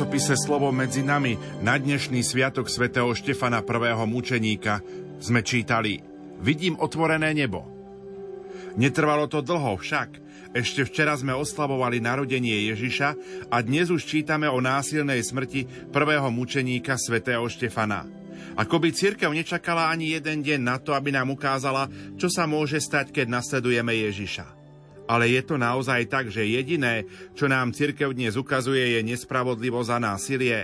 časopise Slovo medzi nami na dnešný sviatok svätého Štefana prvého mučeníka sme čítali Vidím otvorené nebo. Netrvalo to dlho však. Ešte včera sme oslavovali narodenie Ježiša a dnes už čítame o násilnej smrti prvého mučeníka svätého Štefana. Ako by církev nečakala ani jeden deň na to, aby nám ukázala, čo sa môže stať, keď nasledujeme Ježiša. Ale je to naozaj tak, že jediné, čo nám cirkev dnes ukazuje, je nespravodlivosť a násilie.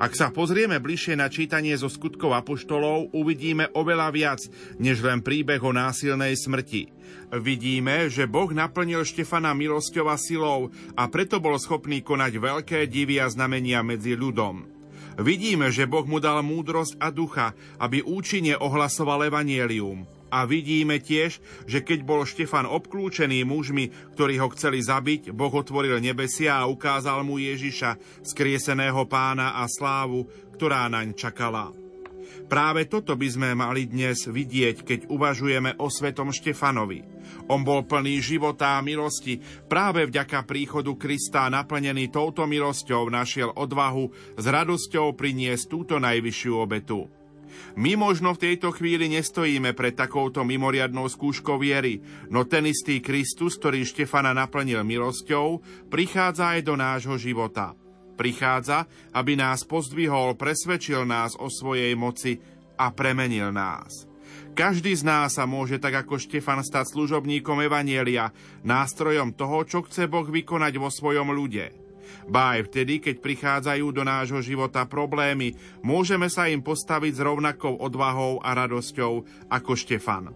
Ak sa pozrieme bližšie na čítanie zo skutkov apoštolov, uvidíme oveľa viac, než len príbeh o násilnej smrti. Vidíme, že Boh naplnil Štefana milosťou a silou a preto bol schopný konať veľké divy a znamenia medzi ľudom. Vidíme, že Boh mu dal múdrosť a ducha, aby účinne ohlasoval evanielium. A vidíme tiež, že keď bol Štefan obklúčený mužmi, ktorí ho chceli zabiť, Boh otvoril nebesia a ukázal mu Ježiša, skrieseného pána a slávu, ktorá naň čakala. Práve toto by sme mali dnes vidieť, keď uvažujeme o svetom Štefanovi. On bol plný života a milosti. Práve vďaka príchodu Krista naplnený touto milosťou našiel odvahu s radosťou priniesť túto najvyššiu obetu. My možno v tejto chvíli nestojíme pred takouto mimoriadnou skúškou viery, no ten istý Kristus, ktorý Štefana naplnil milosťou, prichádza aj do nášho života. Prichádza, aby nás pozdvihol, presvedčil nás o svojej moci a premenil nás. Každý z nás sa môže tak ako Štefan stať služobníkom Evanielia, nástrojom toho, čo chce Boh vykonať vo svojom ľude. Ba aj vtedy, keď prichádzajú do nášho života problémy, môžeme sa im postaviť s rovnakou odvahou a radosťou ako Štefan.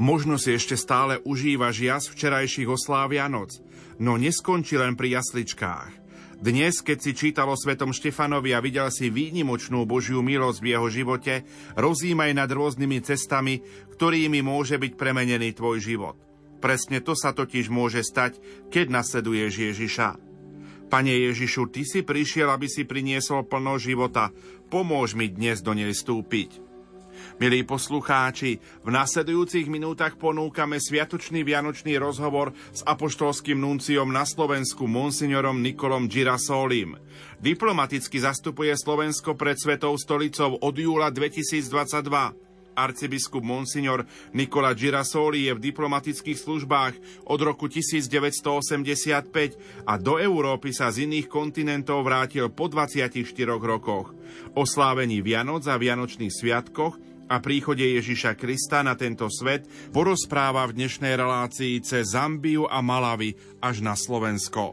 Možno si ešte stále užívaš jas včerajších oslávia Vianoc, no neskončí len pri jasličkách. Dnes, keď si čítal o svetom Štefanovi a videl si výnimočnú Božiu milosť v jeho živote, rozímaj nad rôznymi cestami, ktorými môže byť premenený tvoj život. Presne to sa totiž môže stať, keď nasleduješ Ježiša. Pane Ježišu, Ty si prišiel, aby si priniesol plno života. Pomôž mi dnes do nej vstúpiť. Milí poslucháči, v nasledujúcich minútach ponúkame sviatočný vianočný rozhovor s apoštolským nunciom na Slovensku monsignorom Nikolom Girasolim. Diplomaticky zastupuje Slovensko pred Svetou stolicou od júla 2022 arcibiskup Monsignor Nikola Girasoli je v diplomatických službách od roku 1985 a do Európy sa z iných kontinentov vrátil po 24 rokoch. O slávení Vianoc a Vianočných sviatkoch a príchode Ježiša Krista na tento svet porozpráva v dnešnej relácii cez Zambiu a Malavy až na Slovensko.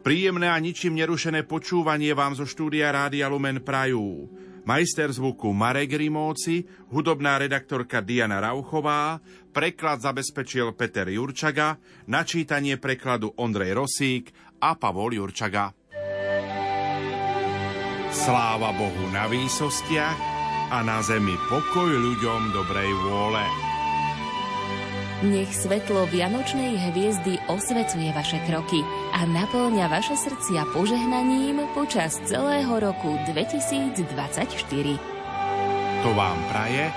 Príjemné a ničím nerušené počúvanie vám zo štúdia Rádia Lumen Prajú. Majster zvuku Marek Rimóci, hudobná redaktorka Diana Rauchová, preklad zabezpečil Peter Jurčaga, načítanie prekladu Ondrej Rosík a Pavol Jurčaga. Sláva Bohu na výsostiach a na zemi pokoj ľuďom dobrej vôle. Nech svetlo Vianočnej hviezdy osvecuje vaše kroky a naplňa vaše srdcia požehnaním počas celého roku 2024. To vám praje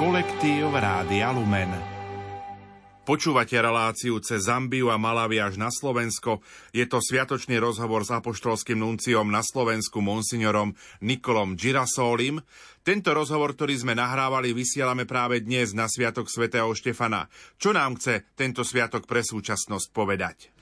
kolektív Rádia Lumen. Počúvate reláciu cez Zambiu a Malavi až na Slovensko. Je to sviatočný rozhovor s apoštolským nunciom na Slovensku monsignorom Nikolom Girasólim. Tento rozhovor, ktorý sme nahrávali, vysielame práve dnes na Sviatok svätého Štefana. Čo nám chce tento sviatok pre súčasnosť povedať?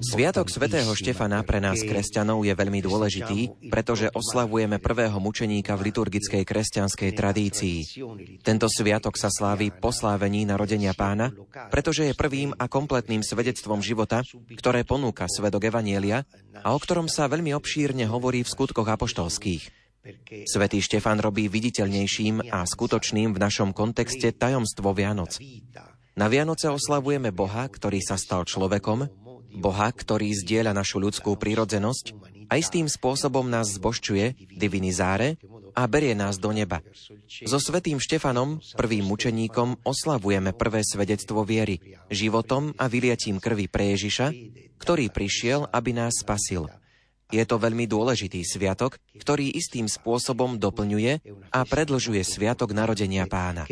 Sviatok svätého Štefana pre nás kresťanov je veľmi dôležitý, pretože oslavujeme prvého mučeníka v liturgickej kresťanskej tradícii. Tento sviatok sa slávi po slávení narodenia pána, pretože je prvým a kompletným svedectvom života, ktoré ponúka svedok Evanielia a o ktorom sa veľmi obšírne hovorí v skutkoch apoštolských. Svetý Štefan robí viditeľnejším a skutočným v našom kontexte tajomstvo Vianoc. Na Vianoce oslavujeme Boha, ktorý sa stal človekom, Boha, ktorý zdieľa našu ľudskú prírodzenosť a istým spôsobom nás zbožčuje, divinizáre, a berie nás do neba. So svetým Štefanom, prvým mučeníkom, oslavujeme prvé svedectvo viery, životom a vyliatím krvi pre Ježiša, ktorý prišiel, aby nás spasil. Je to veľmi dôležitý sviatok, ktorý istým spôsobom doplňuje a predlžuje sviatok narodenia pána.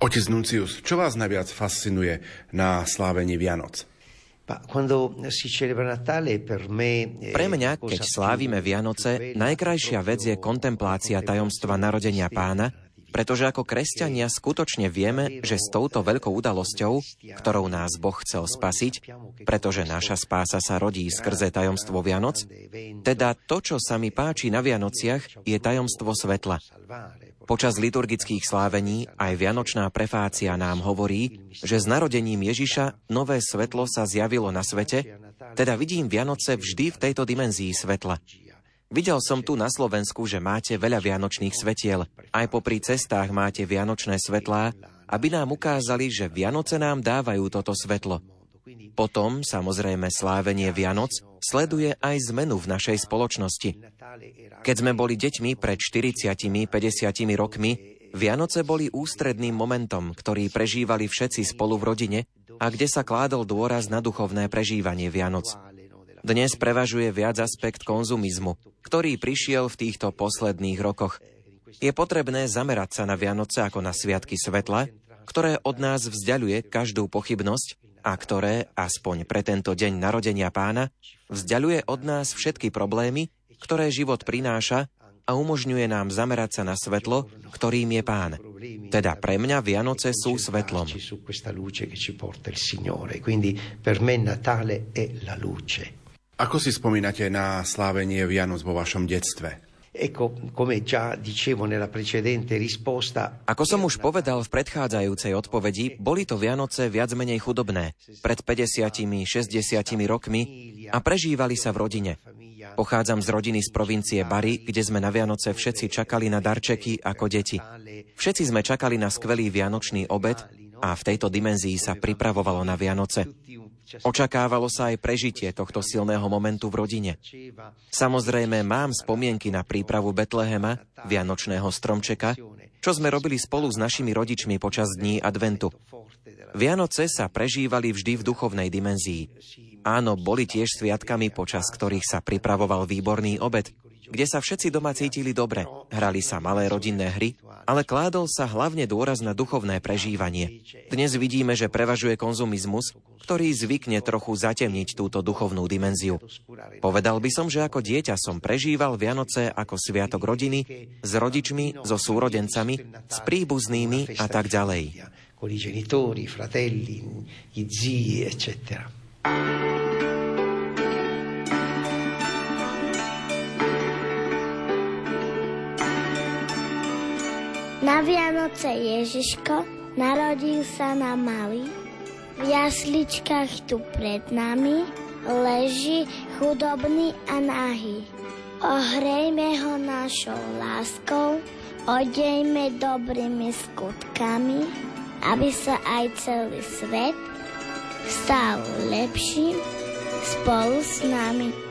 Otec Nuncius, čo vás najviac fascinuje na slávení Vianoc? Pre mňa, keď slávime Vianoce, najkrajšia vec je kontemplácia tajomstva narodenia pána, pretože ako kresťania skutočne vieme, že s touto veľkou udalosťou, ktorou nás Boh chcel spasiť, pretože naša spása sa rodí skrze tajomstvo Vianoc, teda to, čo sa mi páči na Vianociach, je tajomstvo svetla. Počas liturgických slávení aj Vianočná prefácia nám hovorí, že s narodením Ježiša nové svetlo sa zjavilo na svete, teda vidím Vianoce vždy v tejto dimenzii svetla. Videl som tu na Slovensku, že máte veľa vianočných svetiel. Aj popri cestách máte vianočné svetlá, aby nám ukázali, že Vianoce nám dávajú toto svetlo. Potom, samozrejme, slávenie Vianoc sleduje aj zmenu v našej spoločnosti. Keď sme boli deťmi pred 40-50 rokmi, Vianoce boli ústredným momentom, ktorý prežívali všetci spolu v rodine a kde sa kládol dôraz na duchovné prežívanie Vianoc. Dnes prevažuje viac aspekt konzumizmu, ktorý prišiel v týchto posledných rokoch. Je potrebné zamerať sa na Vianoce ako na sviatky svetla, ktoré od nás vzdialuje každú pochybnosť a ktoré, aspoň pre tento deň narodenia pána, vzdialuje od nás všetky problémy, ktoré život prináša a umožňuje nám zamerať sa na svetlo, ktorým je Pán. Teda pre mňa Vianoce sú svetlom. Ako si spomínate na slávenie Vianoc vo vašom detstve? Ako som už povedal v predchádzajúcej odpovedi, boli to Vianoce viac menej chudobné, pred 50-60 rokmi a prežívali sa v rodine. Pochádzam z rodiny z provincie Bari, kde sme na Vianoce všetci čakali na darčeky ako deti. Všetci sme čakali na skvelý vianočný obed a v tejto dimenzii sa pripravovalo na Vianoce. Očakávalo sa aj prežitie tohto silného momentu v rodine. Samozrejme, mám spomienky na prípravu Betlehema, Vianočného stromčeka, čo sme robili spolu s našimi rodičmi počas dní adventu. Vianoce sa prežívali vždy v duchovnej dimenzii. Áno, boli tiež sviatkami, počas ktorých sa pripravoval výborný obed, kde sa všetci doma cítili dobre, hrali sa malé rodinné hry, ale kládol sa hlavne dôraz na duchovné prežívanie. Dnes vidíme, že prevažuje konzumizmus, ktorý zvykne trochu zatemniť túto duchovnú dimenziu. Povedal by som, že ako dieťa som prežíval Vianoce ako sviatok rodiny, s rodičmi, so súrodencami, s príbuznými a tak ďalej. Con i genitori, fratelli, gli zii, eccetera. Na Vianoce Ježiško narodil sa na malý. V jasličkách tu pred nami leží chudobný a nahý. Ohrejme ho našou láskou, odejme dobrými skutkami, aby sa aj celý svet stal lepším spolu s nami.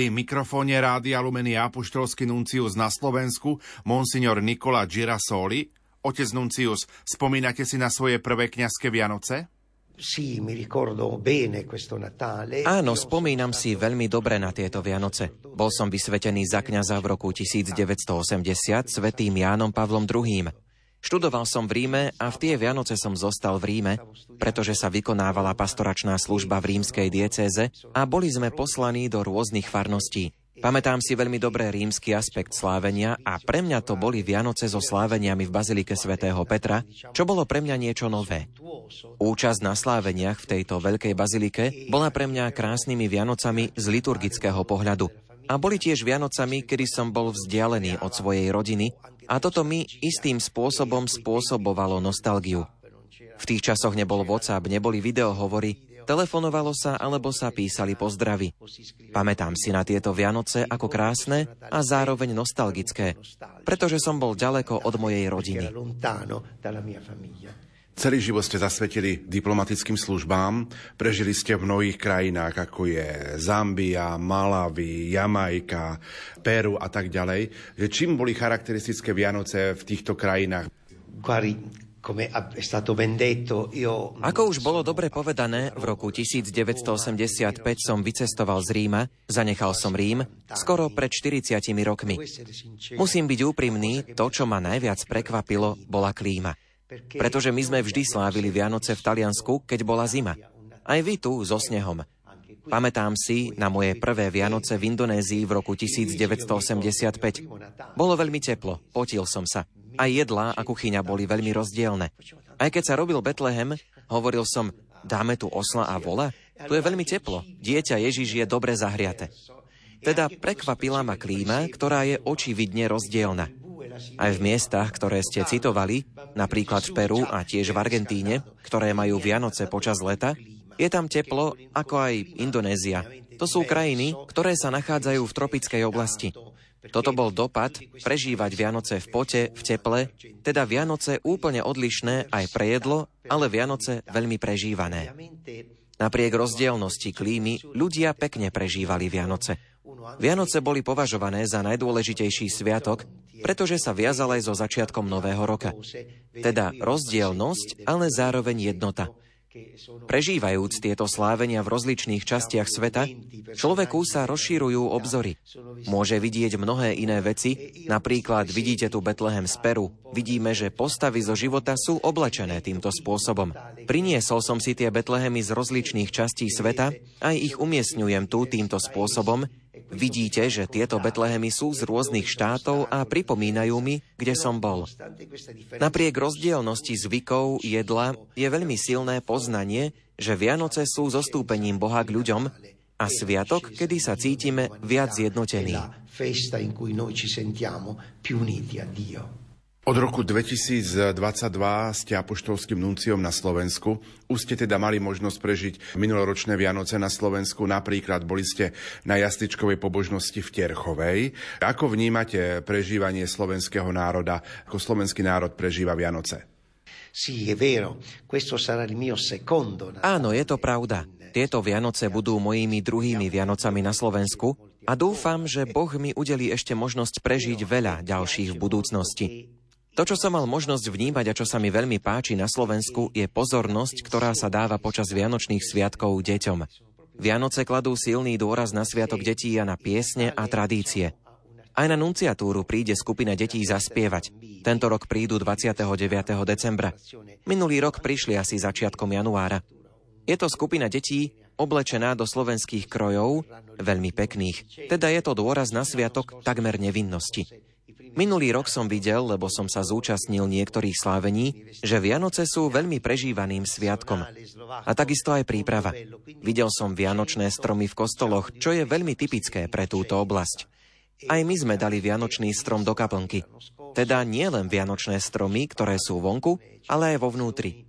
Pri mikrofóne Rádia Lumenia Apoštolský nuncius na Slovensku, monsignor Nikola Girasoli. Otec nuncius, spomínate si na svoje prvé kňazské Vianoce? Áno, spomínam si veľmi dobre na tieto Vianoce. Bol som vysvetený za kňaza v roku 1980 svetým Jánom Pavlom II. Študoval som v Ríme a v tie Vianoce som zostal v Ríme, pretože sa vykonávala pastoračná služba v rímskej diecéze a boli sme poslaní do rôznych farností. Pamätám si veľmi dobre rímsky aspekt slávenia a pre mňa to boli Vianoce so sláveniami v Bazilike svätého Petra, čo bolo pre mňa niečo nové. Účasť na sláveniach v tejto veľkej bazilike bola pre mňa krásnymi Vianocami z liturgického pohľadu. A boli tiež Vianocami, kedy som bol vzdialený od svojej rodiny a toto mi istým spôsobom spôsobovalo nostalgiu. V tých časoch nebol WhatsApp, neboli videohovory, telefonovalo sa alebo sa písali pozdravy. Pamätám si na tieto Vianoce ako krásne a zároveň nostalgické, pretože som bol ďaleko od mojej rodiny. Celý život ste zasvetili diplomatickým službám, prežili ste v mnohých krajinách, ako je Zambia, Malawi, Jamajka, Peru a tak ďalej. Že čím boli charakteristické Vianoce v týchto krajinách? Ako už bolo dobre povedané, v roku 1985 som vycestoval z Ríma, zanechal som Rím skoro pred 40 rokmi. Musím byť úprimný, to, čo ma najviac prekvapilo, bola klíma. Pretože my sme vždy slávili Vianoce v Taliansku, keď bola zima. Aj vy tu so snehom. Pamätám si na moje prvé Vianoce v Indonézii v roku 1985. Bolo veľmi teplo, potil som sa. Aj jedlá a kuchyňa boli veľmi rozdielne. Aj keď sa robil Betlehem, hovoril som, dáme tu osla a vola? Tu je veľmi teplo. Dieťa Ježiš je dobre zahriate. Teda prekvapila ma klíma, ktorá je očividne rozdielna. Aj v miestach, ktoré ste citovali, napríklad v Peru a tiež v Argentíne, ktoré majú Vianoce počas leta, je tam teplo, ako aj Indonézia. To sú krajiny, ktoré sa nachádzajú v tropickej oblasti. Toto bol dopad prežívať Vianoce v pote, v teple, teda Vianoce úplne odlišné aj pre jedlo, ale Vianoce veľmi prežívané. Napriek rozdielnosti klímy ľudia pekne prežívali Vianoce. Vianoce boli považované za najdôležitejší sviatok, pretože sa viazal aj so začiatkom nového roka. Teda rozdielnosť, ale zároveň jednota. Prežívajúc tieto slávenia v rozličných častiach sveta, človeku sa rozšírujú obzory. Môže vidieť mnohé iné veci, napríklad vidíte tu Betlehem z Peru. Vidíme, že postavy zo života sú oblečené týmto spôsobom. Priniesol som si tie Betlehemy z rozličných častí sveta, aj ich umiestňujem tu týmto spôsobom, Vidíte, že tieto Betlehemy sú z rôznych štátov a pripomínajú mi, kde som bol. Napriek rozdielnosti zvykov, jedla, je veľmi silné poznanie, že Vianoce sú zostúpením Boha k ľuďom a sviatok, kedy sa cítime viac zjednotení. Od roku 2022 ste apoštolským nunciom na Slovensku. Už ste teda mali možnosť prežiť minuloročné Vianoce na Slovensku. Napríklad boli ste na jasličkovej pobožnosti v Terchovej. Ako vnímate prežívanie slovenského národa, ako slovenský národ prežíva Vianoce? Áno, je to pravda. Tieto Vianoce budú mojimi druhými Vianocami na Slovensku a dúfam, že Boh mi udeli ešte možnosť prežiť veľa ďalších v budúcnosti. To, čo som mal možnosť vnímať a čo sa mi veľmi páči na Slovensku, je pozornosť, ktorá sa dáva počas Vianočných sviatkov deťom. Vianoce kladú silný dôraz na sviatok detí a na piesne a tradície. Aj na nunciatúru príde skupina detí zaspievať. Tento rok prídu 29. decembra. Minulý rok prišli asi začiatkom januára. Je to skupina detí oblečená do slovenských krojov, veľmi pekných. Teda je to dôraz na sviatok takmer nevinnosti. Minulý rok som videl, lebo som sa zúčastnil niektorých slávení, že Vianoce sú veľmi prežívaným sviatkom. A takisto aj príprava. Videl som vianočné stromy v kostoloch, čo je veľmi typické pre túto oblasť. Aj my sme dali vianočný strom do kaplnky. Teda nie len vianočné stromy, ktoré sú vonku, ale aj vo vnútri.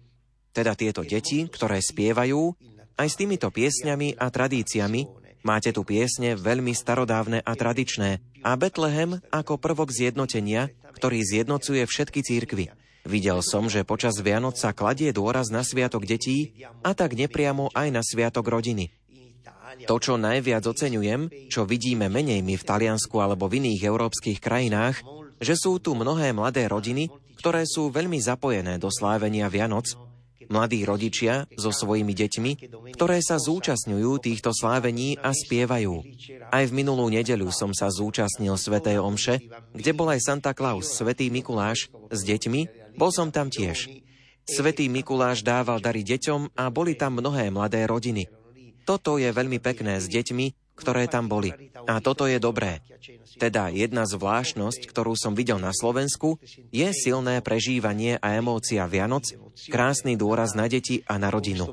Teda tieto deti, ktoré spievajú, aj s týmito piesňami a tradíciami Máte tu piesne veľmi starodávne a tradičné a Betlehem ako prvok zjednotenia, ktorý zjednocuje všetky církvy. Videl som, že počas Vianoc sa kladie dôraz na sviatok detí a tak nepriamo aj na sviatok rodiny. To, čo najviac oceňujem, čo vidíme menej my v Taliansku alebo v iných európskych krajinách, že sú tu mnohé mladé rodiny, ktoré sú veľmi zapojené do slávenia Vianoc mladí rodičia so svojimi deťmi, ktoré sa zúčastňujú týchto slávení a spievajú. Aj v minulú nedeľu som sa zúčastnil Svetej Omše, kde bol aj Santa Claus, Svetý Mikuláš, s deťmi, bol som tam tiež. Svetý Mikuláš dával dary deťom a boli tam mnohé mladé rodiny. Toto je veľmi pekné s deťmi, ktoré tam boli. A toto je dobré. Teda jedna zvláštnosť, ktorú som videl na Slovensku, je silné prežívanie a emócia Vianoc, krásny dôraz na deti a na rodinu.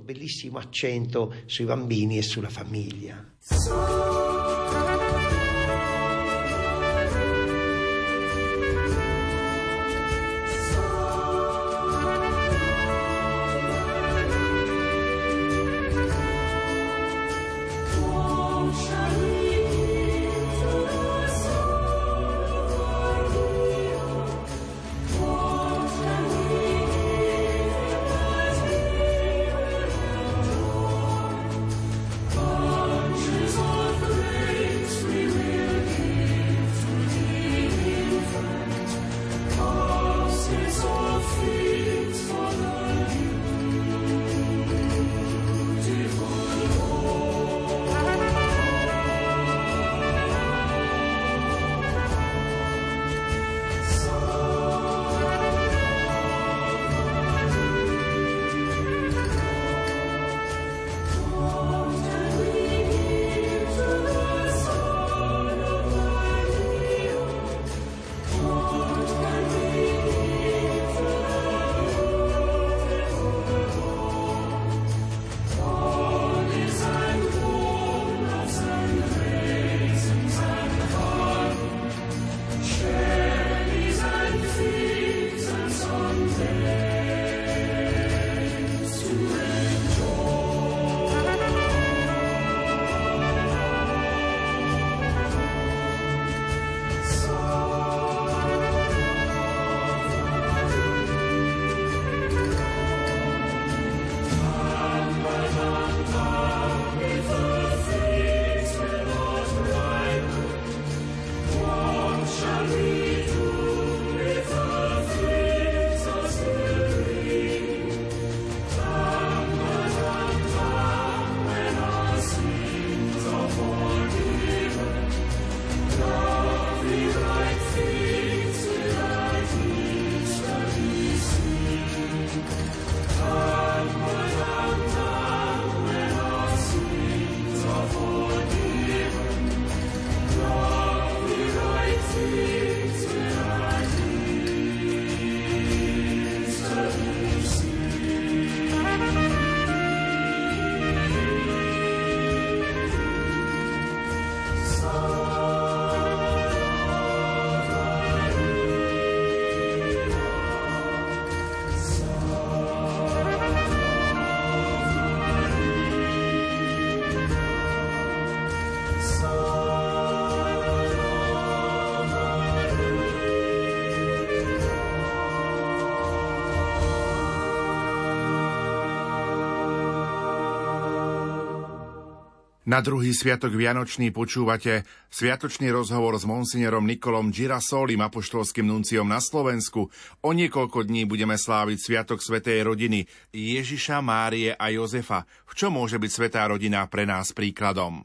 Na druhý sviatok Vianočný počúvate sviatočný rozhovor s monsignorom Nikolom Girasolim, apoštolským nunciom na Slovensku. O niekoľko dní budeme sláviť Sviatok Svetej rodiny Ježiša, Márie a Jozefa. V čom môže byť Svetá rodina pre nás príkladom?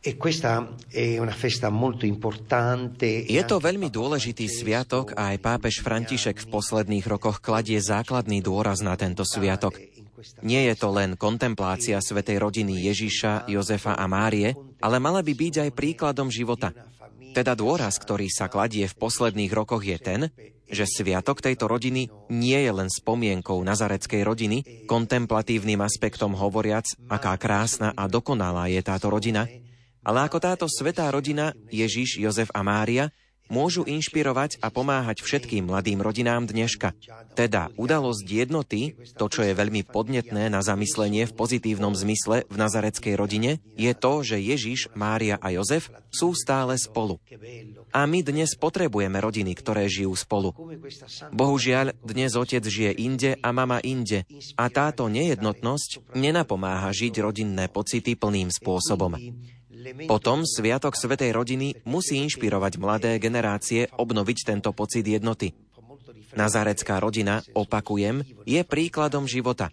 E Je to veľmi dôležitý sviatok a aj pápež František v posledných rokoch kladie základný dôraz na tento sviatok. Nie je to len kontemplácia svetej rodiny Ježiša, Jozefa a Márie, ale mala by byť aj príkladom života. Teda dôraz, ktorý sa kladie v posledných rokoch je ten, že sviatok tejto rodiny nie je len spomienkou nazareckej rodiny, kontemplatívnym aspektom hovoriac, aká krásna a dokonalá je táto rodina, ale ako táto svetá rodina, Ježiš, Jozef a Mária, môžu inšpirovať a pomáhať všetkým mladým rodinám dneška. Teda udalosť jednoty, to, čo je veľmi podnetné na zamyslenie v pozitívnom zmysle v nazareckej rodine, je to, že Ježiš, Mária a Jozef sú stále spolu. A my dnes potrebujeme rodiny, ktoré žijú spolu. Bohužiaľ, dnes otec žije inde a mama inde. A táto nejednotnosť nenapomáha žiť rodinné pocity plným spôsobom. Potom Sviatok Svetej rodiny musí inšpirovať mladé generácie obnoviť tento pocit jednoty. Nazarecká rodina, opakujem, je príkladom života.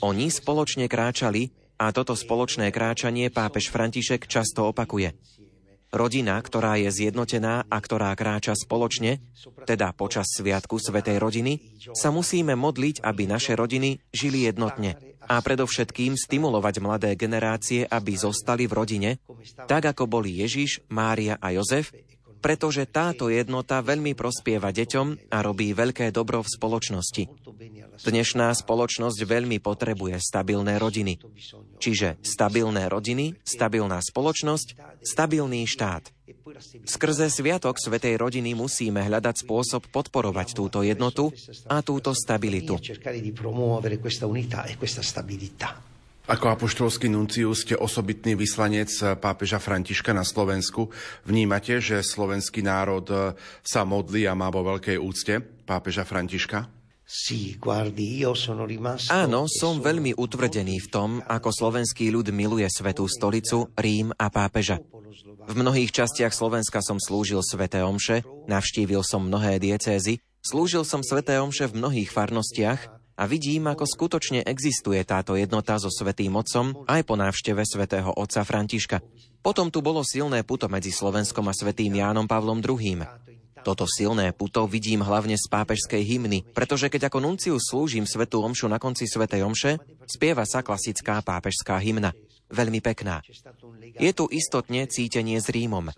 Oni spoločne kráčali a toto spoločné kráčanie pápež František často opakuje. Rodina, ktorá je zjednotená a ktorá kráča spoločne, teda počas Sviatku Svetej rodiny, sa musíme modliť, aby naše rodiny žili jednotne a predovšetkým stimulovať mladé generácie, aby zostali v rodine, tak ako boli Ježiš, Mária a Jozef, pretože táto jednota veľmi prospieva deťom a robí veľké dobro v spoločnosti. Dnešná spoločnosť veľmi potrebuje stabilné rodiny. Čiže stabilné rodiny, stabilná spoločnosť, stabilný štát. Skrze Sviatok Svetej rodiny musíme hľadať spôsob podporovať túto jednotu a túto stabilitu. Ako apoštolský nuncius ste osobitný vyslanec pápeža Františka na Slovensku. Vnímate, že slovenský národ sa modlí a má vo veľkej úcte pápeža Františka? Áno, som veľmi utvrdený v tom, ako slovenský ľud miluje Svetú stolicu, Rím a pápeža. V mnohých častiach Slovenska som slúžil Sveté Omše, navštívil som mnohé diecézy, slúžil som Sveté Omše v mnohých farnostiach a vidím, ako skutočne existuje táto jednota so Svetým Otcom aj po návšteve Svetého Otca Františka. Potom tu bolo silné puto medzi Slovenskom a Svetým Jánom Pavlom II. Toto silné puto vidím hlavne z pápežskej hymny, pretože keď ako nuncius slúžim Svetú Omšu na konci Svetej Omše, spieva sa klasická pápežská hymna veľmi pekná. Je tu istotne cítenie s Rímom.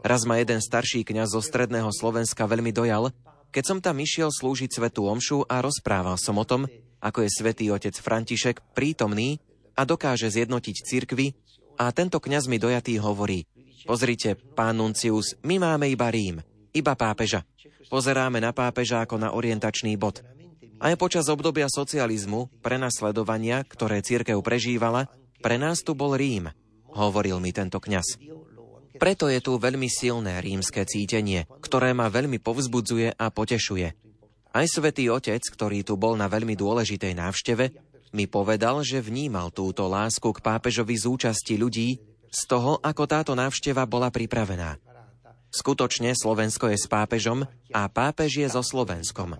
Raz ma jeden starší kňaz zo stredného Slovenska veľmi dojal, keď som tam išiel slúžiť svetú omšu a rozprával som o tom, ako je svätý otec František prítomný a dokáže zjednotiť cirkvy a tento kňaz mi dojatý hovorí, pozrite, pán Nuncius, my máme iba Rím, iba pápeža. Pozeráme na pápeža ako na orientačný bod. Aj počas obdobia socializmu, prenasledovania, ktoré církev prežívala, pre nás tu bol Rím, hovoril mi tento kňaz. Preto je tu veľmi silné rímske cítenie, ktoré ma veľmi povzbudzuje a potešuje. Aj svätý Otec, ktorý tu bol na veľmi dôležitej návšteve, mi povedal, že vnímal túto lásku k pápežovi z účasti ľudí z toho, ako táto návšteva bola pripravená. Skutočne Slovensko je s pápežom a pápež je so Slovenskom.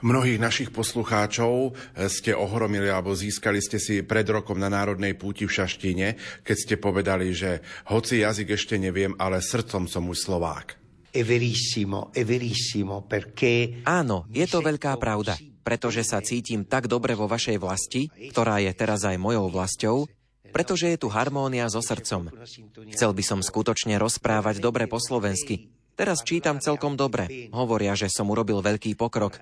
Mnohých našich poslucháčov eh, ste ohromili alebo získali ste si pred rokom na Národnej púti v Šaštine, keď ste povedali, že hoci jazyk ešte neviem, ale srdcom som už Slovák. Áno, je to veľká pravda, pretože sa cítim tak dobre vo vašej vlasti, ktorá je teraz aj mojou vlastou, pretože je tu harmónia so srdcom. Chcel by som skutočne rozprávať dobre po slovensky, Teraz čítam celkom dobre. Hovoria, že som urobil veľký pokrok.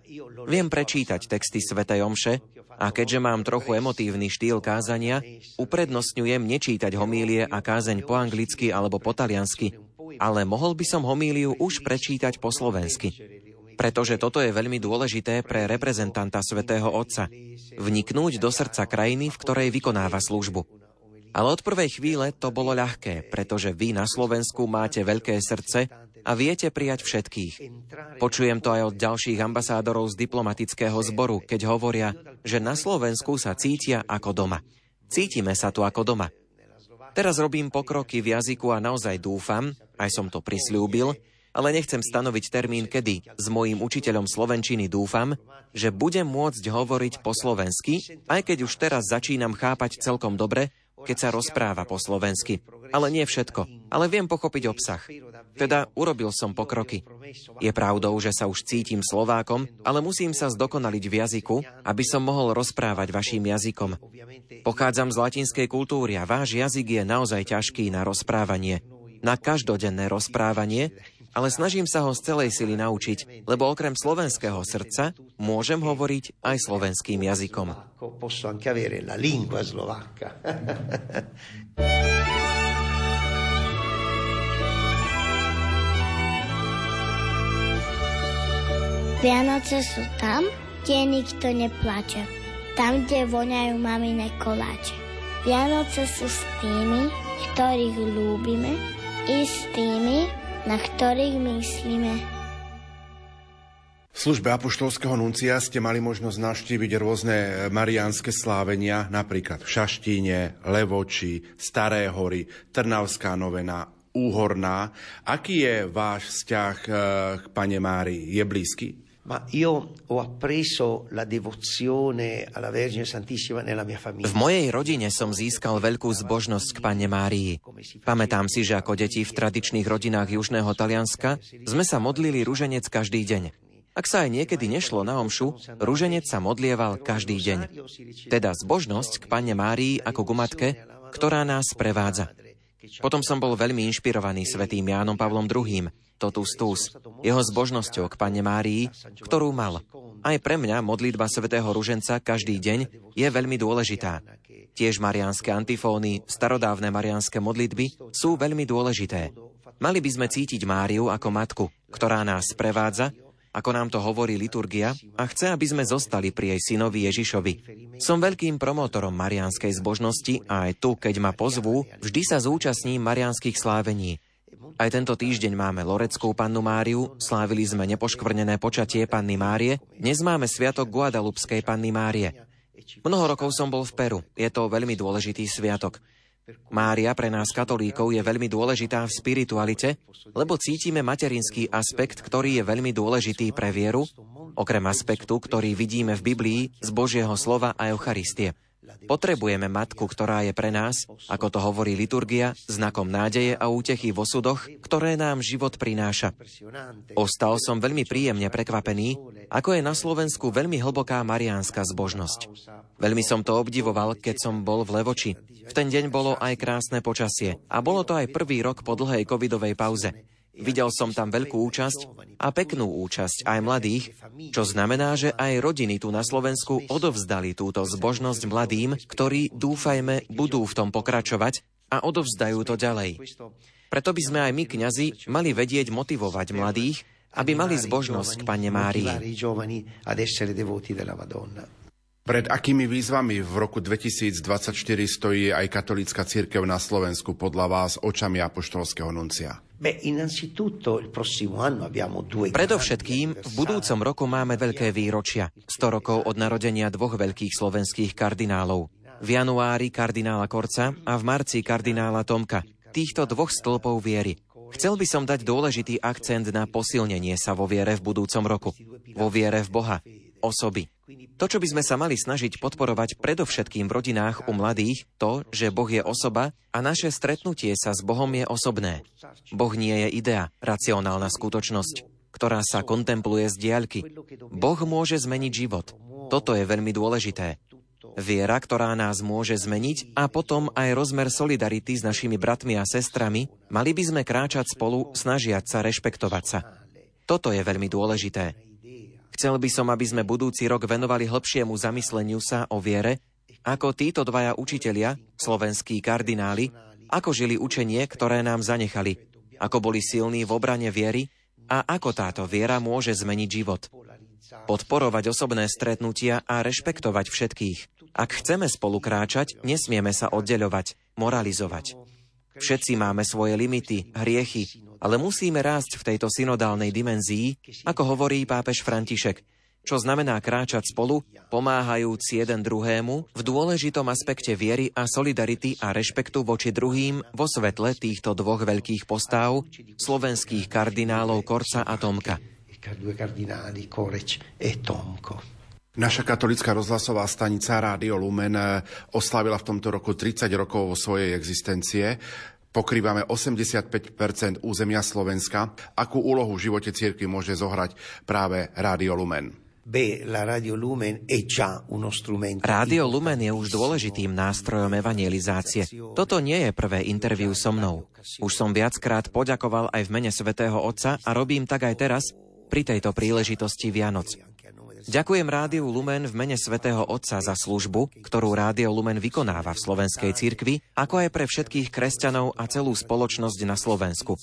Viem prečítať texty Svetej Omše a keďže mám trochu emotívny štýl kázania, uprednostňujem nečítať homílie a kázeň po anglicky alebo po taliansky, ale mohol by som homíliu už prečítať po slovensky. Pretože toto je veľmi dôležité pre reprezentanta Svetého Otca. Vniknúť do srdca krajiny, v ktorej vykonáva službu. Ale od prvej chvíle to bolo ľahké, pretože vy na Slovensku máte veľké srdce a viete prijať všetkých. Počujem to aj od ďalších ambasádorov z diplomatického zboru, keď hovoria, že na Slovensku sa cítia ako doma. Cítime sa tu ako doma. Teraz robím pokroky v jazyku a naozaj dúfam, aj som to prislúbil, ale nechcem stanoviť termín kedy. S mojím učiteľom slovenčiny dúfam, že budem môcť hovoriť po slovensky, aj keď už teraz začínam chápať celkom dobre keď sa rozpráva po slovensky. Ale nie všetko. Ale viem pochopiť obsah. Teda urobil som pokroky. Je pravdou, že sa už cítim Slovákom, ale musím sa zdokonaliť v jazyku, aby som mohol rozprávať vašim jazykom. Pochádzam z latinskej kultúry a váš jazyk je naozaj ťažký na rozprávanie. Na každodenné rozprávanie, ale snažím sa ho z celej sily naučiť, lebo okrem slovenského srdca môžem hovoriť aj slovenským jazykom. Vianoce sú tam, kde nikto neplače. Tam, kde voňajú mamine koláče. Vianoce sú s tými, ktorých ľúbime, i s tými, na ktorých myslíme. V službe apoštolského nuncia ste mali možnosť navštíviť rôzne mariánske slávenia, napríklad v Šaštíne, Levoči, Staré hory, Trnavská novena, Úhorná. Aký je váš vzťah eh, k Pane Márii? Je blízky? Ma io ho appreso la devozione alla Vergine Santissima nella mia famiglia. V mojej rodine som získal veľkú zbožnosť k Panne Márii. Pamätám si, že ako deti v tradičných rodinách Južného Talianska sme sa modlili ruženec každý deň. Ak sa aj niekedy nešlo na omšu, ruženec sa modlieval každý deň. Teda zbožnosť k Panne Márii ako gumatke, ktorá nás prevádza. Potom som bol veľmi inšpirovaný svetým Jánom Pavlom II, totus tus, jeho zbožnosťou k Pane Márii, ktorú mal. Aj pre mňa modlitba svätého Ruženca každý deň je veľmi dôležitá. Tiež marianské antifóny, starodávne marianské modlitby sú veľmi dôležité. Mali by sme cítiť Máriu ako matku, ktorá nás prevádza, ako nám to hovorí liturgia, a chce, aby sme zostali pri jej synovi Ježišovi. Som veľkým promotorom marianskej zbožnosti a aj tu, keď ma pozvú, vždy sa zúčastním marianských slávení. Aj tento týždeň máme Loreckú pannu Máriu, slávili sme nepoškvrnené počatie panny Márie, dnes máme sviatok Guadalupskej panny Márie. Mnoho rokov som bol v Peru, je to veľmi dôležitý sviatok. Mária pre nás katolíkov je veľmi dôležitá v spiritualite, lebo cítime materinský aspekt, ktorý je veľmi dôležitý pre vieru, okrem aspektu, ktorý vidíme v Biblii z Božieho slova a Eucharistie. Potrebujeme matku, ktorá je pre nás, ako to hovorí liturgia, znakom nádeje a útechy v osudoch, ktoré nám život prináša. Ostal som veľmi príjemne prekvapený, ako je na Slovensku veľmi hlboká mariánska zbožnosť. Veľmi som to obdivoval, keď som bol v Levoči. V ten deň bolo aj krásne počasie a bolo to aj prvý rok po dlhej covidovej pauze. Videl som tam veľkú účasť a peknú účasť aj mladých, čo znamená, že aj rodiny tu na Slovensku odovzdali túto zbožnosť mladým, ktorí, dúfajme, budú v tom pokračovať a odovzdajú to ďalej. Preto by sme aj my, kňazi, mali vedieť motivovať mladých, aby mali zbožnosť k Pane Márii. Pred akými výzvami v roku 2024 stojí aj katolícka církev na Slovensku podľa vás očami apoštolského nuncia? Predovšetkým v budúcom roku máme veľké výročia. 100 rokov od narodenia dvoch veľkých slovenských kardinálov. V januári kardinála Korca a v marci kardinála Tomka. Týchto dvoch stĺpov viery. Chcel by som dať dôležitý akcent na posilnenie sa vo viere v budúcom roku. Vo viere v Boha, osoby. To, čo by sme sa mali snažiť podporovať predovšetkým v rodinách u mladých, to, že Boh je osoba a naše stretnutie sa s Bohom je osobné. Boh nie je idea, racionálna skutočnosť, ktorá sa kontempluje z diaľky. Boh môže zmeniť život. Toto je veľmi dôležité. Viera, ktorá nás môže zmeniť a potom aj rozmer solidarity s našimi bratmi a sestrami, mali by sme kráčať spolu, snažiať sa rešpektovať sa. Toto je veľmi dôležité. Chcel by som, aby sme budúci rok venovali hlbšiemu zamysleniu sa o viere, ako títo dvaja učitelia, slovenskí kardináli, ako žili učenie, ktoré nám zanechali, ako boli silní v obrane viery a ako táto viera môže zmeniť život. Podporovať osobné stretnutia a rešpektovať všetkých. Ak chceme spolu kráčať, nesmieme sa oddeľovať, moralizovať. Všetci máme svoje limity, hriechy, ale musíme rásť v tejto synodálnej dimenzii, ako hovorí pápež František, čo znamená kráčať spolu, pomáhajúc jeden druhému v dôležitom aspekte viery a solidarity a rešpektu voči druhým vo svetle týchto dvoch veľkých postáv, slovenských kardinálov Korca a Tomka. Naša katolická rozhlasová stanica Rádio Lumen eh, oslavila v tomto roku 30 rokov svojej existencie. Pokrývame 85% územia Slovenska. Akú úlohu v živote cirkvi môže zohrať práve Rádio Lumen? Rádio Lumen je už dôležitým nástrojom evangelizácie. Toto nie je prvé interviu so mnou. Už som viackrát poďakoval aj v mene svätého Otca a robím tak aj teraz pri tejto príležitosti Vianoc. Ďakujem Rádiu Lumen v mene svätého Otca za službu, ktorú Rádio Lumen vykonáva v slovenskej cirkvi, ako aj pre všetkých kresťanov a celú spoločnosť na Slovensku.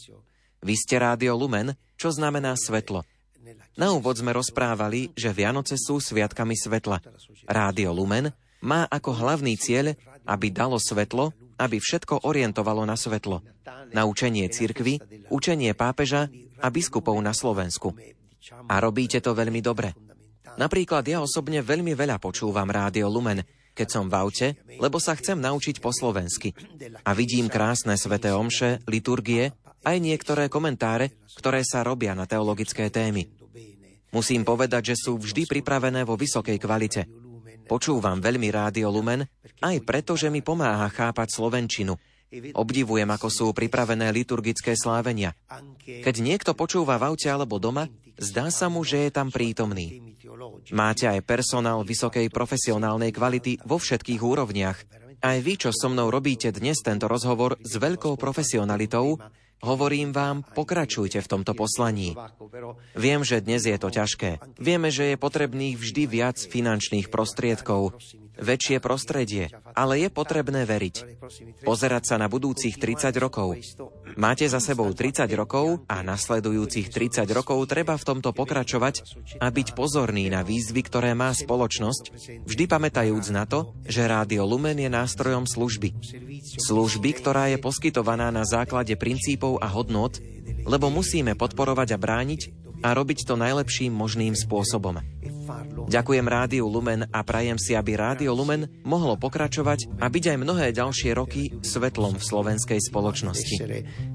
Vy ste Rádio Lumen, čo znamená svetlo. Na úvod sme rozprávali, že Vianoce sú sviatkami svetla. Rádio Lumen má ako hlavný cieľ, aby dalo svetlo, aby všetko orientovalo na svetlo. Na učenie cirkvy, učenie pápeža a biskupov na Slovensku. A robíte to veľmi dobre. Napríklad ja osobne veľmi veľa počúvam Rádio Lumen, keď som v aute, lebo sa chcem naučiť po slovensky. A vidím krásne sveté omše, liturgie, aj niektoré komentáre, ktoré sa robia na teologické témy. Musím povedať, že sú vždy pripravené vo vysokej kvalite. Počúvam veľmi Rádio Lumen, aj preto, že mi pomáha chápať slovenčinu. Obdivujem, ako sú pripravené liturgické slávenia. Keď niekto počúva v aute alebo doma, zdá sa mu, že je tam prítomný. Máte aj personál vysokej profesionálnej kvality vo všetkých úrovniach. Aj vy, čo so mnou robíte dnes tento rozhovor s veľkou profesionalitou, Hovorím vám, pokračujte v tomto poslaní. Viem, že dnes je to ťažké. Vieme, že je potrebných vždy viac finančných prostriedkov, väčšie prostredie, ale je potrebné veriť. Pozerať sa na budúcich 30 rokov. Máte za sebou 30 rokov a nasledujúcich 30 rokov treba v tomto pokračovať a byť pozorný na výzvy, ktoré má spoločnosť, vždy pamätajúc na to, že Rádio Lumen je nástrojom služby. Služby, ktorá je poskytovaná na základe princípov a hodnot, lebo musíme podporovať a brániť a robiť to najlepším možným spôsobom. Ďakujem Rádiu Lumen a prajem si, aby Rádio Lumen mohlo pokračovať a byť aj mnohé ďalšie roky svetlom v slovenskej spoločnosti.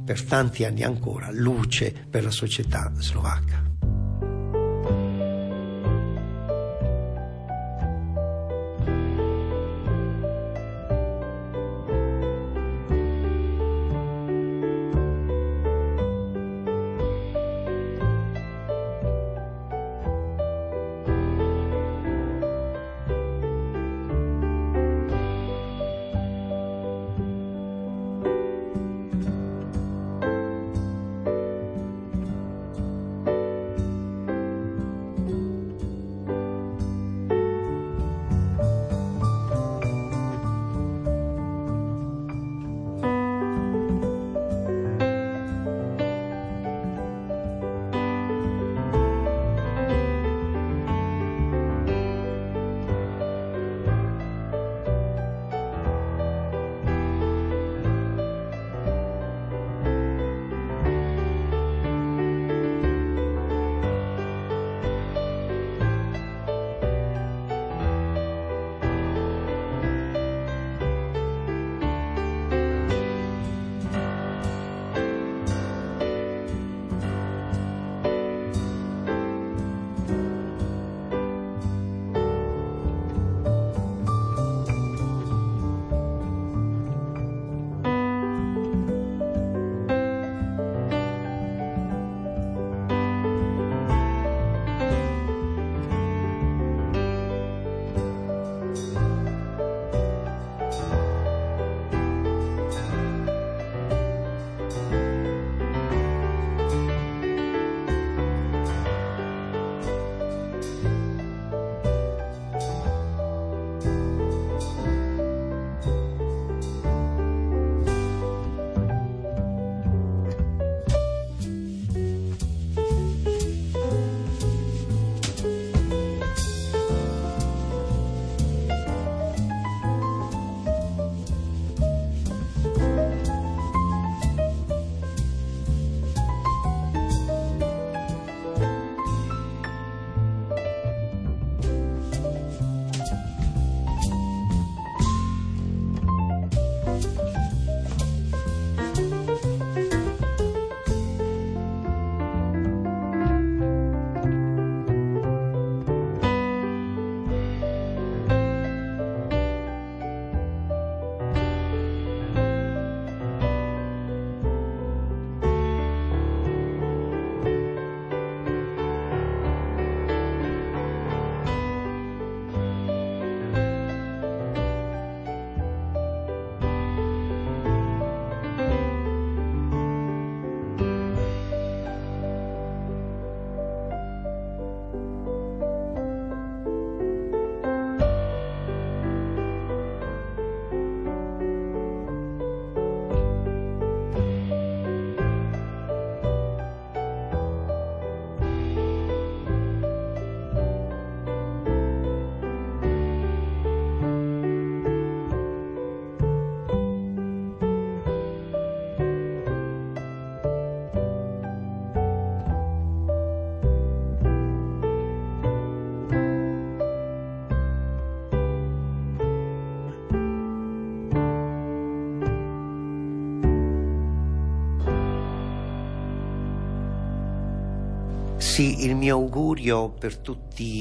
Per tanti anni ancora luce per la società slovacca.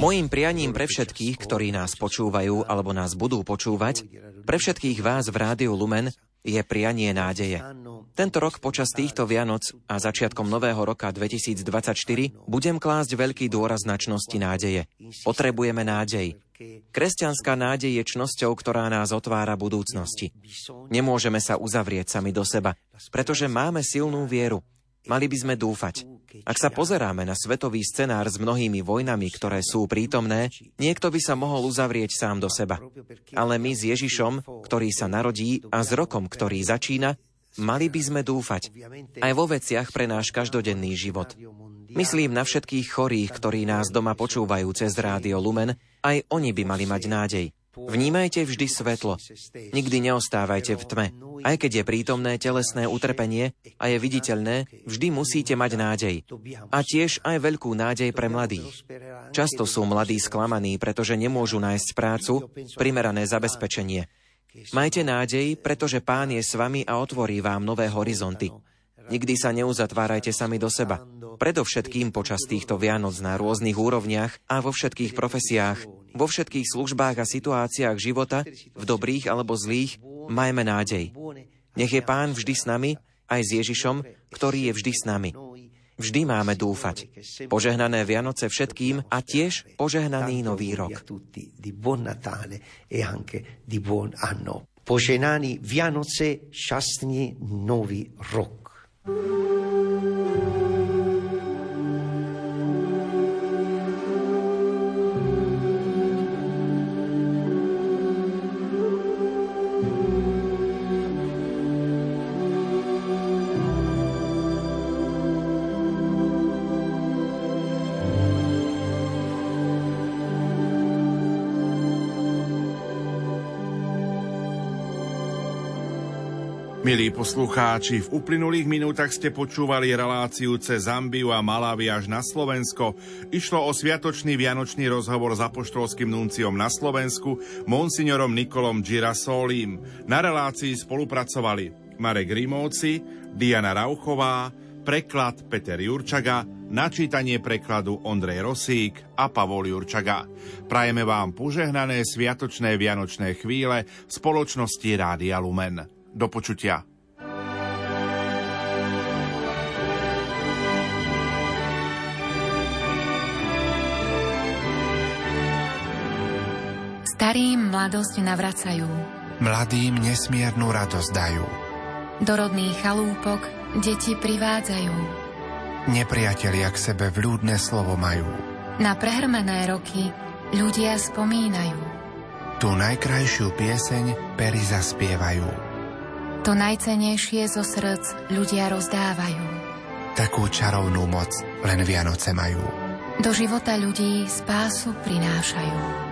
Mojím prianím pre všetkých, ktorí nás počúvajú alebo nás budú počúvať, pre všetkých vás v Rádiu Lumen je prianie nádeje. Tento rok počas týchto Vianoc a začiatkom nového roka 2024 budem klásť veľký dôraz na čnosti nádeje. Potrebujeme nádej. Kresťanská nádej je čnosťou, ktorá nás otvára budúcnosti. Nemôžeme sa uzavrieť sami do seba, pretože máme silnú vieru. Mali by sme dúfať. Ak sa pozeráme na svetový scenár s mnohými vojnami, ktoré sú prítomné, niekto by sa mohol uzavrieť sám do seba. Ale my s Ježišom, ktorý sa narodí a s rokom, ktorý začína, mali by sme dúfať. Aj vo veciach pre náš každodenný život. Myslím na všetkých chorých, ktorí nás doma počúvajú cez Rádio Lumen, aj oni by mali mať nádej. Vnímajte vždy svetlo. Nikdy neostávajte v tme. Aj keď je prítomné telesné utrpenie a je viditeľné, vždy musíte mať nádej. A tiež aj veľkú nádej pre mladých. Často sú mladí sklamaní, pretože nemôžu nájsť prácu, primerané zabezpečenie. Majte nádej, pretože Pán je s vami a otvorí vám nové horizonty. Nikdy sa neuzatvárajte sami do seba. Predovšetkým počas týchto Vianoc na rôznych úrovniach a vo všetkých profesiách, vo všetkých službách a situáciách života, v dobrých alebo zlých, majme nádej. Nech je Pán vždy s nami, aj s Ježišom, ktorý je vždy s nami. Vždy máme dúfať. Požehnané Vianoce všetkým a tiež požehnaný nový rok. Požehnaný Vianoce, šťastný nový rok. Thank you. Milí poslucháči, v uplynulých minútach ste počúvali reláciu cez Zambiu a Malawi až na Slovensko. Išlo o sviatočný vianočný rozhovor s apoštolským nunciom na Slovensku, monsignorom Nikolom Girasolim. Na relácii spolupracovali Marek Rímovci, Diana Rauchová, preklad Peter Jurčaga, načítanie prekladu Ondrej Rosík a Pavol Jurčaga. Prajeme vám požehnané sviatočné vianočné chvíle v spoločnosti Rádia Lumen. Do počutia. Starým mladosť navracajú. Mladým nesmiernu radosť dajú. Do rodných chalúpok deti privádzajú. Nepriatelia k sebe vľúdne slovo majú. Na prehrmené roky ľudia spomínajú. Tu najkrajšiu pieseň pery zaspievajú. To najcenejšie zo srdc ľudia rozdávajú. Takú čarovnú moc len Vianoce majú. Do života ľudí spásu prinášajú.